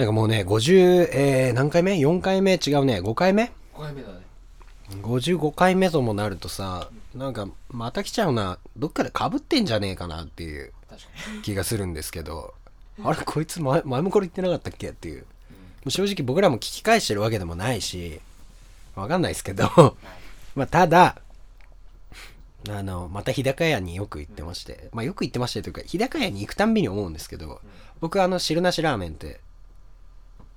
なんかもうね、50、えー、何回目 ?4 回目？違うね。5回目？5回目だね ?55 回目ともなるとさ、なんかまた来ちゃうな。どっかで被ってんじゃねえかなっていう気がするんですけど、あれ？こいつ前前もこれ言ってなかったっけ？っていう。もう正直僕らも聞き返してるわけでもないし、わかんないですけど、まあただ、あの、また日高屋によく行ってまして、まあよく行ってましてというか、日高屋に行くたんびに思うんですけど、僕あの汁なしラーメンって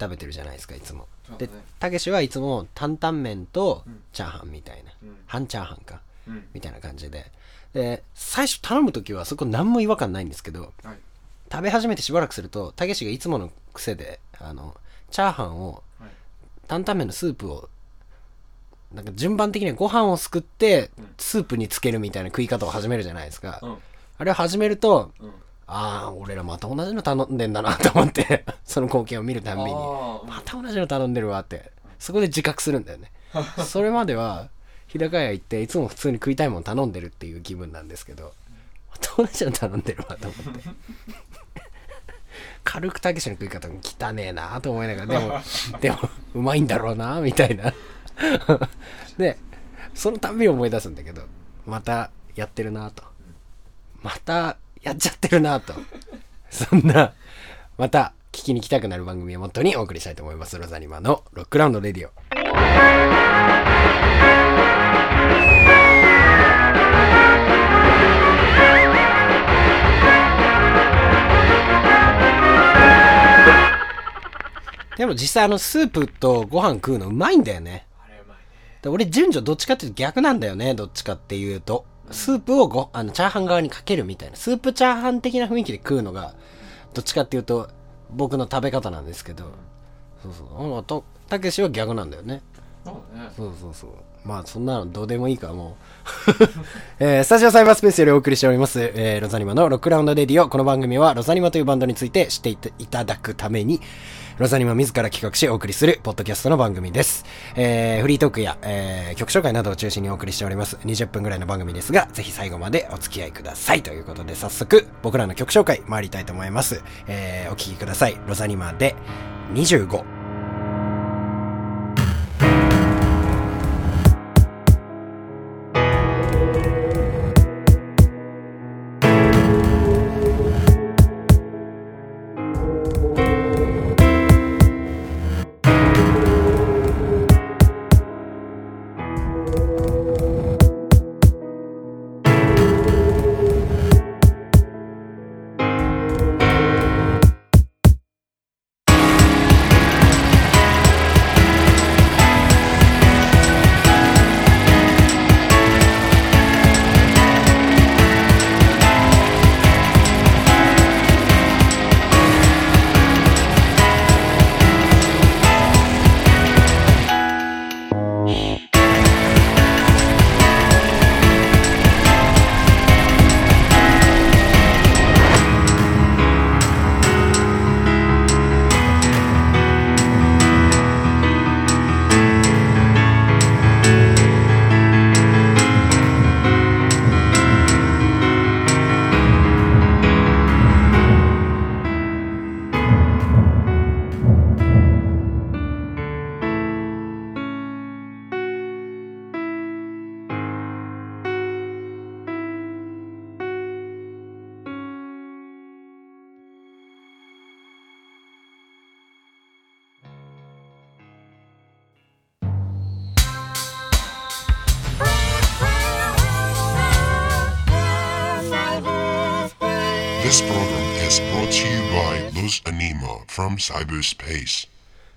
食べてるじゃないですか、いつも。でたけしはいつも担々麺とん。チャーハンみたいな、うん。半チャーハンか、うん。みたいな感じで。で、最初頼むときはそこ何も違和感ないんですけど、はい。食べ始めてしばらくすると、たけしがいつもの癖で、あの、チャーハンを、はい。担々麺のスープを、なんか順番的にはご飯をすくってうん、スープにつけるみたいな食い方を始めるじゃないですか。うん。あれを始めると、うんああ、俺らまた同じの頼んでんだなと思って、その光景を見るたんびに、また同じの頼んでるわって、そこで自覚するんだよね。それまでは、日高屋行って、いつも普通に食いたいもの頼んでるっていう気分なんですけど、また同じの頼んでるわと思って。軽くたけしの食い方も汚ねえなと思いながら、でも、でも、うまいんだろうな、みたいな。で、そのたんびに思い出すんだけど、またやってるなと。またやっちゃってるなと。そんな、また聞きに来たくなる番組をモットーにお送りしたいと思います。ロザニマのロックラウンドレディオ。でも実際あのスープとご飯食うのうまいんだよね。ね俺順序どっちかっていうと逆なんだよねどっちかっていうとスープをごあのチャーハン側にかけるみたいなスープチャーハン的な雰囲気で食うのがどっちかっていうと僕の食べ方なんですけどそうそう。あとたけしは逆なんだよね。そうだね。そうそうそう。まあそんなのどうでもいいからもう、えースタジオサイバースペースよりお送りしております、えーロザニマのロックラウンドレディオ。この番組はロザニマというバンドについて知っていただくためにロザニマ自ら企画しお送りするポッドキャストの番組です、えーフリートークや、えー曲紹介などを中心にお送りしております。20分ぐらいの番組ですがぜひ最後までお付き合いください。ということで早速僕らの曲紹介参りたいと思います、えーお聴きください。ロザニマで25 from cyberspace.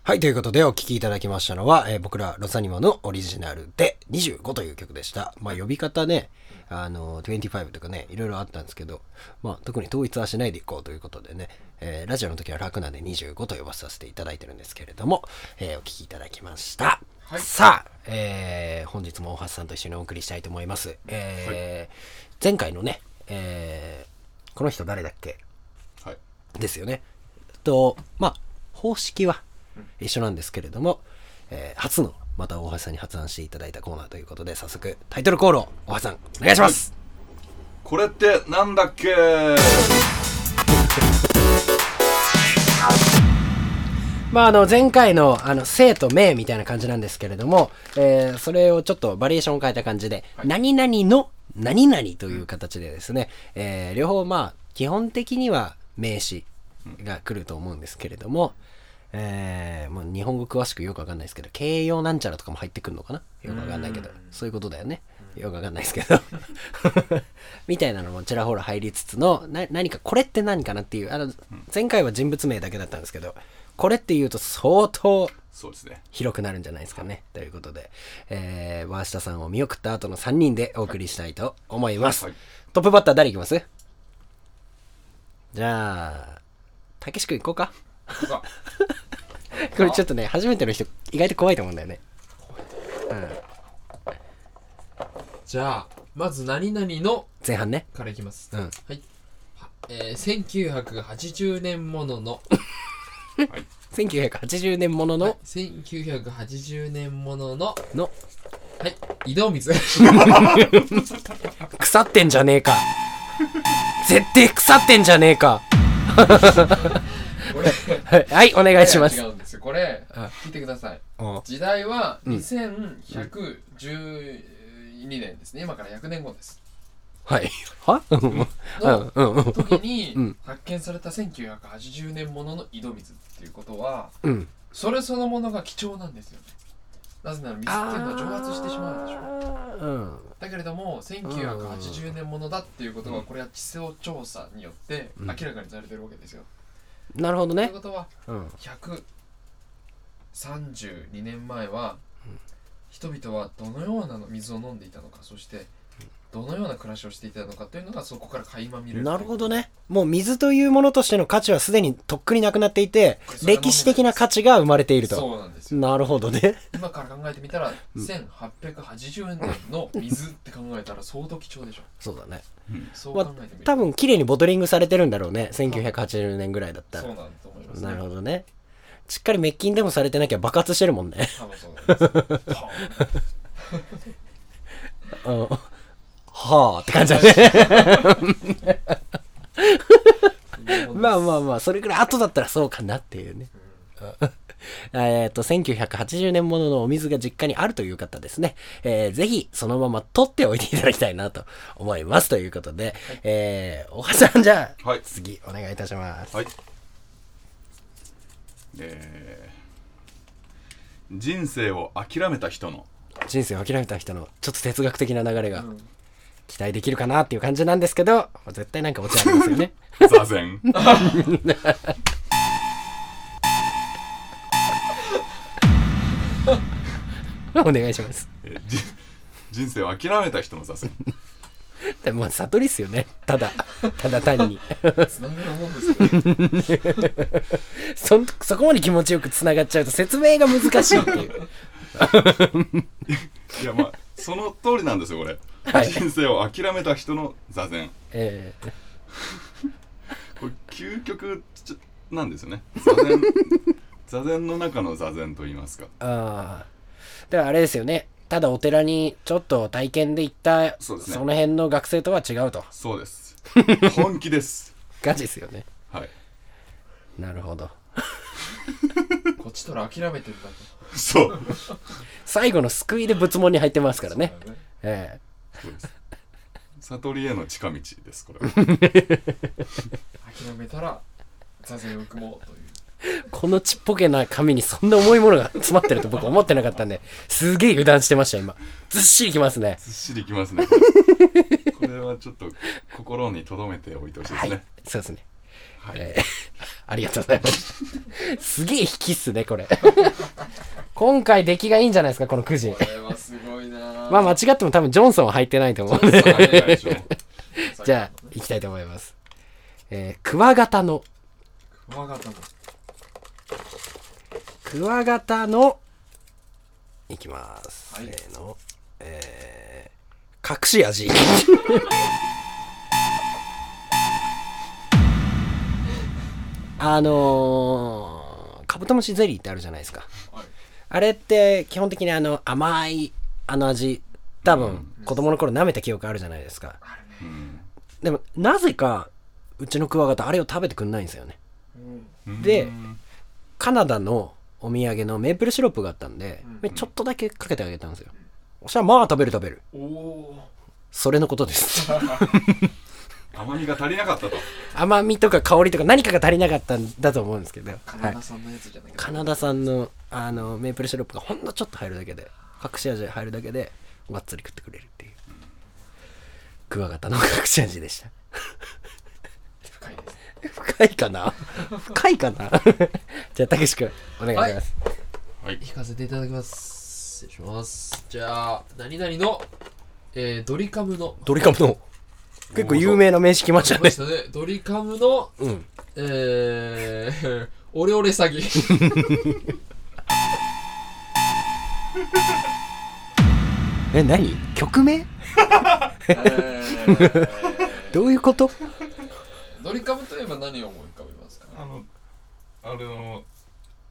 はい、ということでお聴きいただきましたのは、えー僕らロサニマのオリジナルで25という曲でした。まあ呼び方ね、あの、25とかね、いろいろあったんですけど、まあ特に統一はしないでいこうということでね、えーラジオの時は楽なんで25と呼ばさせていただいてるんですけれども、えーお聴きいただきました。はいさあ、えー本日も大橋さんと一緒にお送りしたいと思います。えー前回のね、えーこの人誰だっけ？はいですよね。と、まあ、方式は一緒なんですけれども、えー初の、また大橋さんに発案していただいたコーナーということで、早速、タイトルコールを大橋さん、お願いします。これってなんだっけ？まあ、あの、前回の、あの、生と命みたいな感じなんですけれども、えー、それをちょっとバリエーションを変えた感じで、何々の何々という形でですね、えー、両方まあ、基本的には名詞が来ると思うんですけれども、えー、もう日本語詳しくよくわかんないですけど、形容なんちゃらとかも入ってくるのかな？よくわかんないけど、そういうことだよね。よくわかんないですけど。みたいなのもちらほら入りつつの、な、何か、これって何かなっていう、あの、前回は人物名だけだったんですけど、これって言うと相当そうですね。広くなるんじゃないですかね。ということで、えー、ワーシタさんを見送った後の3人でお送りしたいと思います。はいトップバッター誰いきます？じゃあ、たけし君行こうか。さ これちょっとね、初めての人、意外と怖いと思うんだよね。うん。じゃあまず何々の前半ね。からいきます、うん。はい、えー、1980年ものの 1980年ものの、1980年もののの、はい井戸水 腐ってんじゃねえか。絶対腐ってんじゃねえか。はい、お願いします。違。うんですよ。これあ聞いてください。うん時代はうん。2112年ですね。今から100年後です。はい。は？うん。の時にうん。発見された1980年ものの井戸水っていうことはうん。それそのものが貴重なんですよねなぜなら水っていうのは蒸発してしまうでしょうん。だけれども1980年ものだっていうことはこれは地層調査によって明らかにされてるわけですよ。なるほどねという。ことはうん。132年前は人々はどのような水を飲んでいたのかそしてどのような暮らしをしていたのかというのがそこから垣間見れるなるほどね。もう水というものとしての価値はすでにとっくになくなっていて、歴史的な価値が生まれていると。そうなんですよなるほどね。今から考えてみたら1880年の水って考えたら相当貴重でしょそうだね。そうまあ考えてみると多分綺麗にボトリングされてるんだろうね。1980年ぐらいだったら。そうなんだと思いますねなるほどね。しっかり滅菌でもされてなきゃ爆発してるもんね。多分そうなんですようん。はあって感じだね。まあまあまあ、それくらい後だったらそうかなっていうね。えっと、1980年もののお水が実家にあるという方ですね。えーぜひ、そのまま取っておいていただきたいなと思います。ということで、えー、おはさんじゃあ、はい次、お願いいたします。はい。えー、人生を諦めた人の人生を諦めた人の、ちょっと哲学的な流れがうん期待できるかなっていう感じなんですけど、絶対なんかオチありますよね。座禅。お願いします。人生を諦めた人の座禅。でもまあ悟りっすよね。ただ、ただ単に。そん、そこまで気持ちよく繋がっちゃうと説明が難しいっていう。いやまあその通りなんですよこれ、はい人生を諦めた人の座禅。えー これ究極なんですよね。座禅 座禅の中の座禅と言いますか。ああ。だからあれですよね。ただお寺にちょっと体験で行った、そうですね。その辺の学生とは違うと。そうです。本気です。ガチですよね。はい。なるほど。こっちとら諦めてんだとそう。最後の救いで仏門に入ってますからね。そうだよえそうです 悟りへの近道ですこれは諦めたら座禅を組もうというえこのちっぽけな紙にそんな重いものが詰まってると僕思ってなかったんで、すげえ油断してました、今。ずっしりきますね。ずっしりきますね これはちょっと心に留めておいてほしいですねそうですね。はい、えー ありがとうございます。すげえ引きっすね、これ。今回出来がいいんじゃないですか、このくじ。これはすごいなぁまあ間違っても多分ジョンソンは入ってないと思うんで。じゃあ、行きたいと思います。えー、クワガタの、クワガタのクワガタの、いきます。はいせーの、えー、隠し味。あのー、カブトムシゼリーってあるじゃないですか。はいあれって基本的にあの甘いあの味、多分子供の頃舐めた記憶あるじゃないですか。うんでもなぜかうちのクワガタあれを食べてくんないんですよね。うんでうんカナダのお土産のメープルシロップがあったんで、うんちょっとだけかけてあげたんですよ。そしたらまあ食べる食べる。それのことです。甘みが足りなかったと。甘みとか香りとか何かが足りなかったんだと思うんですけど、はいカナダ。産のやつじゃないかカナダ産のあのメープルシロップがほんのちょっと入るだけで隠し味が入るだけでがっつり食ってくれるっていう。クワガタの隠し味でした。深いです。深いかな？深いかな？じゃあたけし君お願いします、はい。引かせていただきます。失礼します。じゃあ何々のえー、ドリカムの。ドリカムの結構有名な名詞来ましたね。来ましたね。ドリカムのうん。えー、オレオレ詐欺。え何？曲名？えー、どういうこと？ドリカムといえば何を思い浮かべますか？あのあれの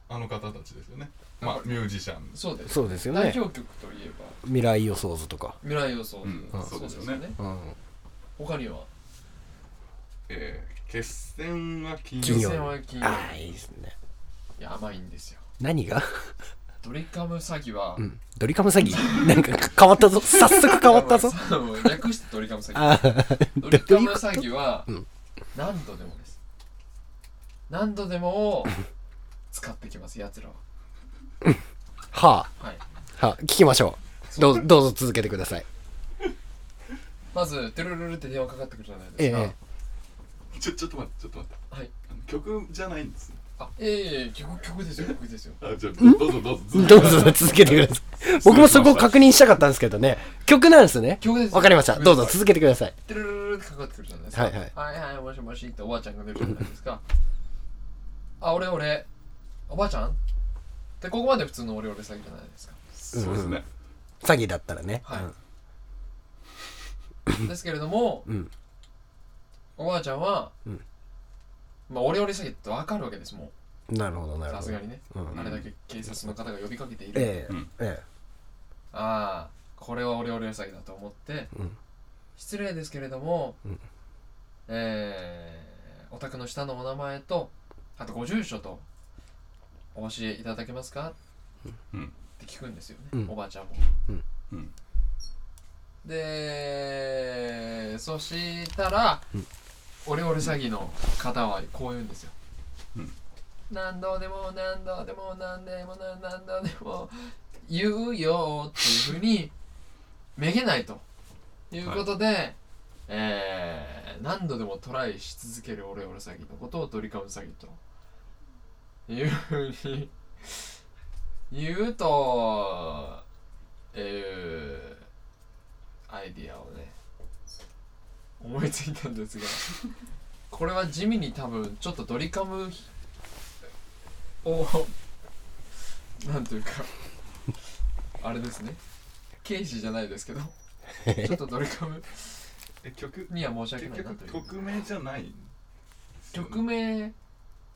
あの方たちですよね。まあミュージシャン。そうです。そうですよね。代表曲といえば。未来予想図とか。未来予想図、うん。そうですよね。うん他には？えー、決戦は金金曜決戦は金曜ああいいですね。いや甘いんですよ。何が？ドリカム詐欺は、うん。ドリカム詐欺？なんか変わったぞ。早速変わったぞ。略してドリカム詐欺。ドリカム詐欺はうん。何度でもです。何度でも使ってきますやつらは。ははい。あはあ聞きましょう。どう。どうぞ続けてくださいまずテルルルって電話かかってくるじゃないえですか、えちょちょっと待ってちょっと待って。はい。曲じゃないんですあええ曲曲ですよ曲ですよ。あじゃあどうぞどうぞどうぞ。続けてください。僕もそこを確認したかったんですけどね。曲なんですね。曲です。わかりました。どうぞ続けてください。テルルルルってかかってくるじゃないですか。はいはい。はいはい。もしもしっておばあちゃんが出るじゃないですかあ俺俺おばあちゃんでここまで普通のオレオレ詐欺じゃないですかそうですね詐欺だったらねはいですけれども、うん。おばあちゃんは、うん。まあオレオレ詐欺ってわかるわけですもう。んなるほどなうるほど。さすがにね、うんあれだけ警察の方が呼びかけている、ええうん。えああこれはオレオレ詐欺だと思って、うん。失礼ですけれども、うん。えーお宅の下のお名前とあとご住所とお教えいただけますか、うん。って聞くんですよね、うん。おばあちゃんも、うんでそしたら、うん。オレオレ詐欺の方はこう言うんですよ、うん。何度でも何度でも何でも何何度でも言うよっていうふうにめげないということで、えー何度でもトライし続けるオレオレ詐欺のことをドリカム詐欺と。いうふうに言うとえー、アイディアをね。思いついたんですが。これは地味に多分ちょっとドリカムをなんというかあれですね。刑事じゃないですけどちょっとドリカムえ曲には申し訳結ないなという。局曲名じゃない曲名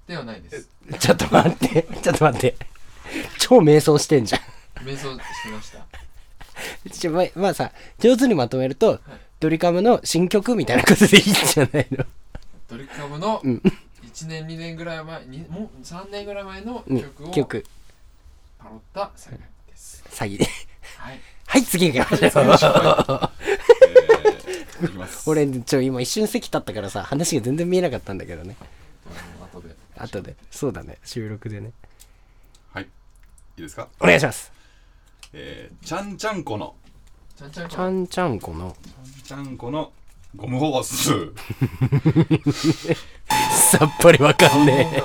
ではないです。ちょっと待ってちょっと待って。超迷走してんじゃん。瞑想してましたちょままあさ上手にまとめると、ドリカムの新曲みたいなことでいいんじゃないの？ドリカムのうん。1年2年ぐらい前にもう3年ぐらい前のうん曲。を曲パロった詐欺です。詐欺。ではい。はい次行きましょう。えーいきます。俺ちょ今一瞬席立ったからさ話が全然見えなかったんだけどね。あの後で。後で。そうだね。収録でね。はい。いいですか？お願いしますえーちゃんちゃんこの。ちゃんちゃんちゃんちゃんこの。ちゃんこの。ゴムホース。さっぱりわかんねえ。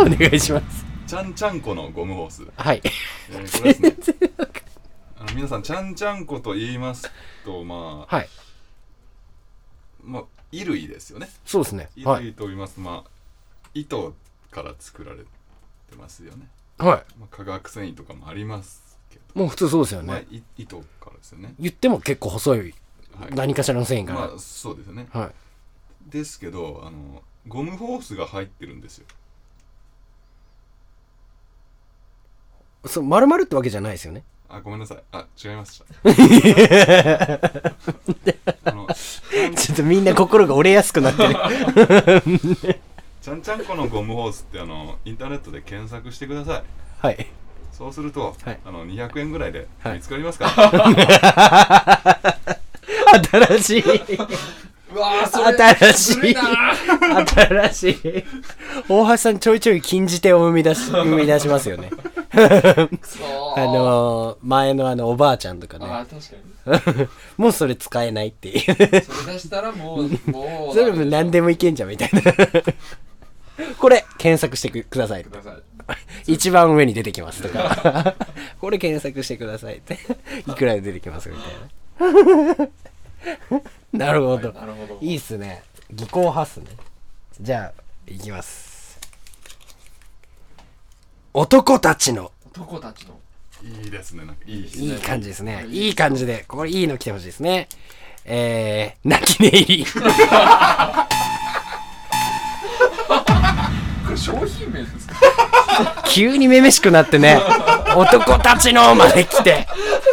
お願いします。ちゃんちゃんこのゴムホース、はい。えーこれですね。あの皆さんちゃんちゃんこと言いますとまあはい。まあ衣類ですよね。そうですね。衣はい。類と言います、まあ糸から作られてますよね、はまあ、化学繊維とかもありますけど、いもう普通そうですよまあ、ねい糸からですよね、言っても結構細いはい、何かしらの繊維かまあそうですよね。らはい。ですけどあのゴムホースが入ってるんですよ。そう丸々ってわけじゃないですよね。あごめんなさい。あ違いました。ちょっとみんな心が折れやすくなってる ちゃんちゃんこのゴムホースってあのインターネットで検索してくださいはい。そうすると、はいあの200円ぐらいではい見つかりますか？ら、新しい。うわーそれ新しいずるいなー新しい。大橋さんちょいちょい禁じ手を生み出し、生み出しますよね。あのー、前のあの、おばあちゃんとかあね。ー確かにもうそれ使えないっていう。それ出したらもうもうそれも何でもいけんじゃんみたいな。これ、検索してくださいく。ださい一番上に出てきますとか。これ検索してくださいって。いくらで出てきますみたいな。なるほど。なるほどいいっすね。技巧派っすね。じゃあ、いきます。男たちの男たちのいいですねなんかいいいい感じですね。いい感じで、これいいの来てほしいですね。えー、泣き寝入り。商品名ですか？急にめめしくなってね、男たちのまで来て、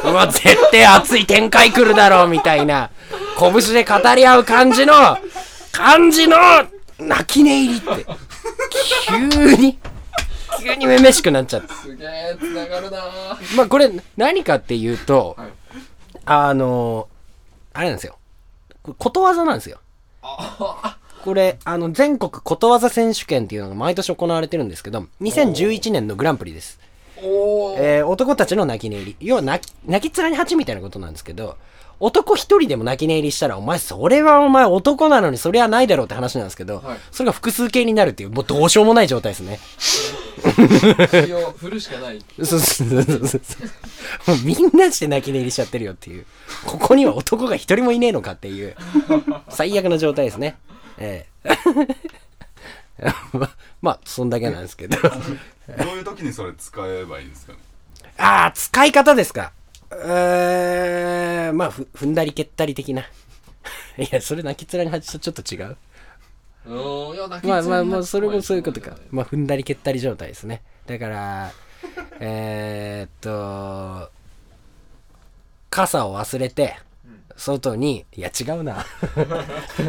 うわ、絶対熱い展開来るだろう、みたいな、拳で語り合う感じの、感じの、泣き寝入りって、急に、急にめめしくなっちゃって。すげえつながるなーまあ、これ、何かっていうと、はいあの、あれなんですよ。ことわざなんですよ。あこれ、あの、全国ことわざ選手権っていうのが毎年行われてるんですけど、2011年のグランプリです。えー男たちの泣き寝入り。要は泣き、泣き面に蜂みたいなことなんですけど、男一人でも泣き寝入りしたら、お前、それはお前男なのにそれはないだろうって話なんですけど、はいそれが複数形になるっていう、もうどうしようもない状態ですね。振るしかない そうそうそうそうそう。もうみんなして泣き寝入りしちゃってるよっていう。ここには男が一人もいねえのかっていう、最悪な状態ですね。ええま まあ、そんだけなんですけど。どういう時にそれ使えばいいんですかね？ああ、使い方ですか。えー、まあ、ふ、踏んだり蹴ったり的な。いや、それ泣き面に蜂とちょっと違う。まあまあつまあ、それもそういうことか怖。まあ、踏んだり蹴ったり状態ですね。だから、えーっと、傘を忘れて、外に、いや違うな。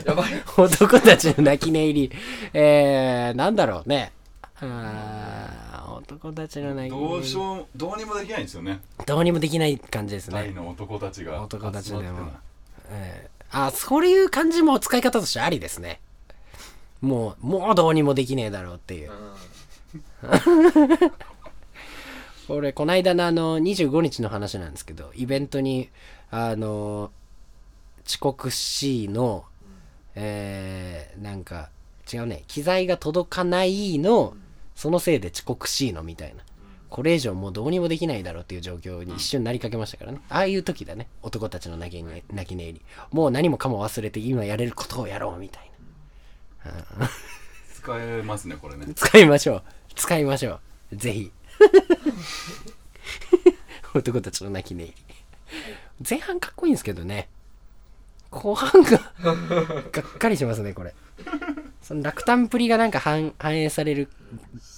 やばい男たちの泣き寝入り。えー、なんだろうね。あー男たちの泣き寝どう入り。しようどうにもできないんですよねどうにもできない感じですね。二人の男たちが男たちでも集まってなえー、あ、そういう感じも使い方としてありですね。もう、もうどうにもできねえだろうっていう。俺、こないだのあの、25日の話なんですけど、イベントに、あの、遅刻 C の、えー、なんか、違うね、機材が届かないの、そのせいで遅刻 C のみたいな。これ以上もうどうにもできないだろうっていう状況に一瞬なりかけましたからね。ああいう時だね。男たちの泣き寝泣き寝入り。もう何もかも忘れて今やれることをやろうみたい使えますねこれねな。使いましょう。使いましょう。ぜひ。男たちの泣き寝入り。前半かっこいいんですけどね。後半ががっかりしますね、これ。その落胆プリがなんか反反映される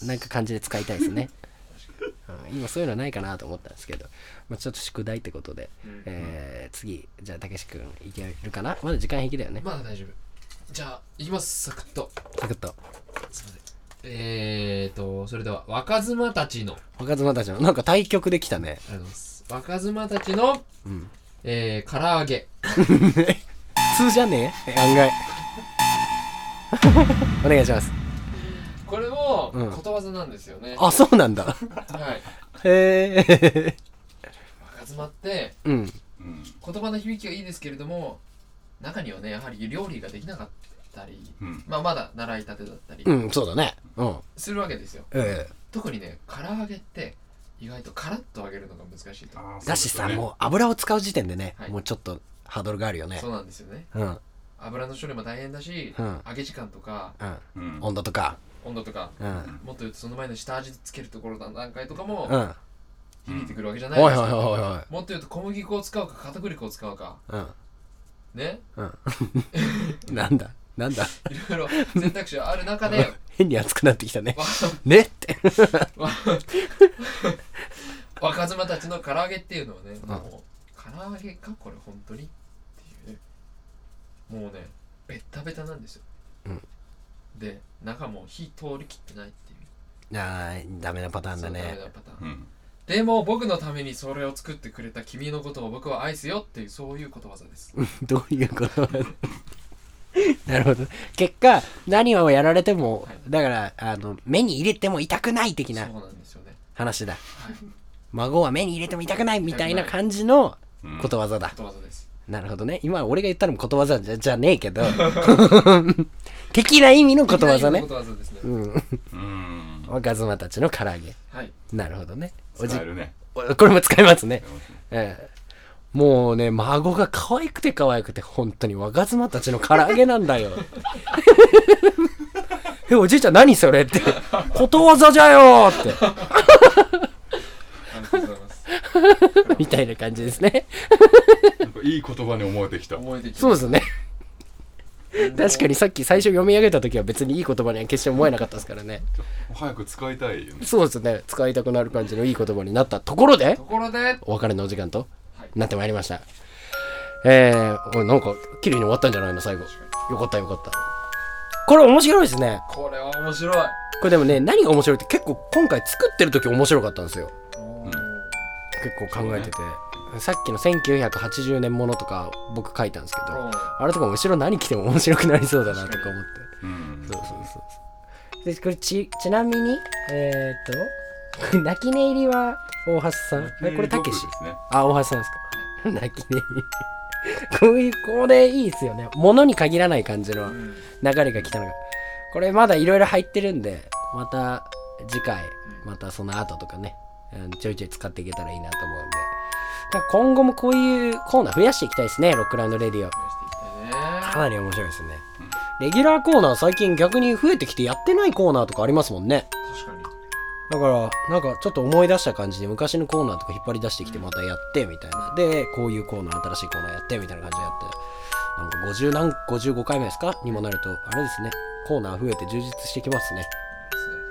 なんか感じで使いたいですね。うん今そういうのないかなと思ったんですけど、まあ、ちょっと宿題ってことで、えー次じゃあたけし君いけるかな？まだ時間平気だよね。まだ大丈夫。じゃあいきます。サクッと。サクッと。すいません。えーとそれでは若妻たちの。若妻たちのなんか対局できたね。ありがとうございます。若妻たちの、んえー、唐揚げ。普通じゃねえ？案外。お願いします。これもうん。ことわざなんですよね、あそうなんだ。はい。へえ若妻ってうん。うん。言葉の響きはいいですけれども中にはねやはり料理ができなかったり、うん。まあまだ習いたてだったりうんそうだね。うん。するわけですよ、ええ。特にね唐揚げって意外とカラッと揚げるのが難しいと。だしさ、もう油を使う時点でね、はい。もうちょっとハードルがあるよね。そうなんですよね。油の処理も大変だし、うん。揚げ時間とかうん。温度とか。温度とかうん。もっと言うとその前の下味つけるところの段階とかもうん。響いてくるわけじゃないですか、おいおいおいおいおい。もっと言うと小麦粉を使うか片栗粉を使うか。うん。ね？うん。なんだ？なんだ？いろいろ選択肢がある中で 変に熱くなってきたね。わねって。わ 若妻たちの唐揚げっていうのはね、もう唐揚げかこれ本当にっていうね。もうねベッタベタなんですよ、うん。で中も火通りきってないっていう。あーダメなパターンだそうダメねなパターン。うん。でも僕のためにそれを作ってくれた君のことを僕は愛すよっていうそういうことわざです。どういうこと？なるほど。結果何をやられても、はい。だからあの目に入れても痛くない的な。そうなんですよ。ね話だ。はい孫は目に入れても痛くないみたいな感じのうんことわざだ、ことわざです。なるほどね。今俺が言ったのもことわざじゃじゃねえけど。的な意味のことわざね。ことわざですね、うん。うん。若妻たちの唐揚げ。はい。なるほどね。おじ使えるね。おこれも使いますね。使えますね。ええ。もうね孫が可愛くて可愛くて本当に若妻たちの唐揚げなんだよ えおじいちゃん何それ？ってことわざじゃよって。ありがとうございます。みたいな感じですね。いい言葉に思えてきた。思えてきそうですね。確かにさっき最初読み上げた時は別にいい言葉には決して思えなかったですからね。早く使いたいよね。そうですね。使いたくなる感じのいい言葉になったところでところで。お別れのお時間とはい。なってまいりました。えー、おいなんか綺麗に終わったんじゃないの？最後。よかったよかったこれ面白いですね。これは面白い。これでもね何が面白いって結構今回作ってる時面白かったんですよ。うん結構考えてて、さっきの1980年ものとか僕書いたんですけどあれとかも後ろ何着ても面白くなりそうだなとか思って。うん。そうそうそう。でこれちちなみにえー、っ と泣き寝入りは大橋さん？えこれたけし？あ大橋さんですか。泣き寝入り こういうこれいいですよね。物に限らない感じのうん。流れが来たのが。これまだいろいろ入ってるんでまた次回またその後とかねうんちょいちょい使っていけたらいいなと思うんで。だから今後もこういうコーナー増やしていきたいですねロックラウンドレディオ。かなり面白いですね。レギュラーコーナー最近逆に増えてきてやってないコーナーとかありますもんね。確かにだからなんかちょっと思い出した感じで昔のコーナーとか引っ張り出してきてまたやってみたいな。でこういうコーナー新しいコーナーやってみたいな感じでやって。なんか50何55回目ですかにもなるとあれですね。コーナー増えて充実してきますね。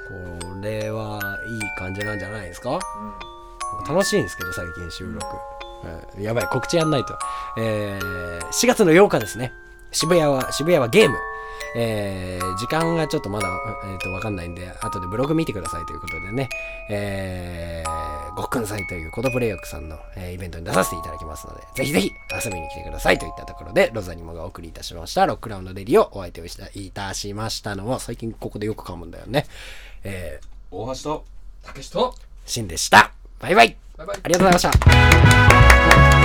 これはいい感じなんじゃないですか？うん楽しいんですけど最近収録、うん。やばい告知やんないと、えー4月の8日ですね渋谷は渋谷はゲーム。えー時間がちょっとまだ、えー、とわかんないんで後でブログ見てくださいということでね。えー、ごっくん祭というコドプレイクさんの、えーイベントに出させていただきますのでぜひぜひ遊びに来てくださいといったところでロザニモがお送りいたしました。ロックラウンドデリをお相手をしたいたしましたのは最近ここでよく噛むんだよね。えー、大橋とたけしとシンでした。バイバイ。バイバイ。ありがとうございました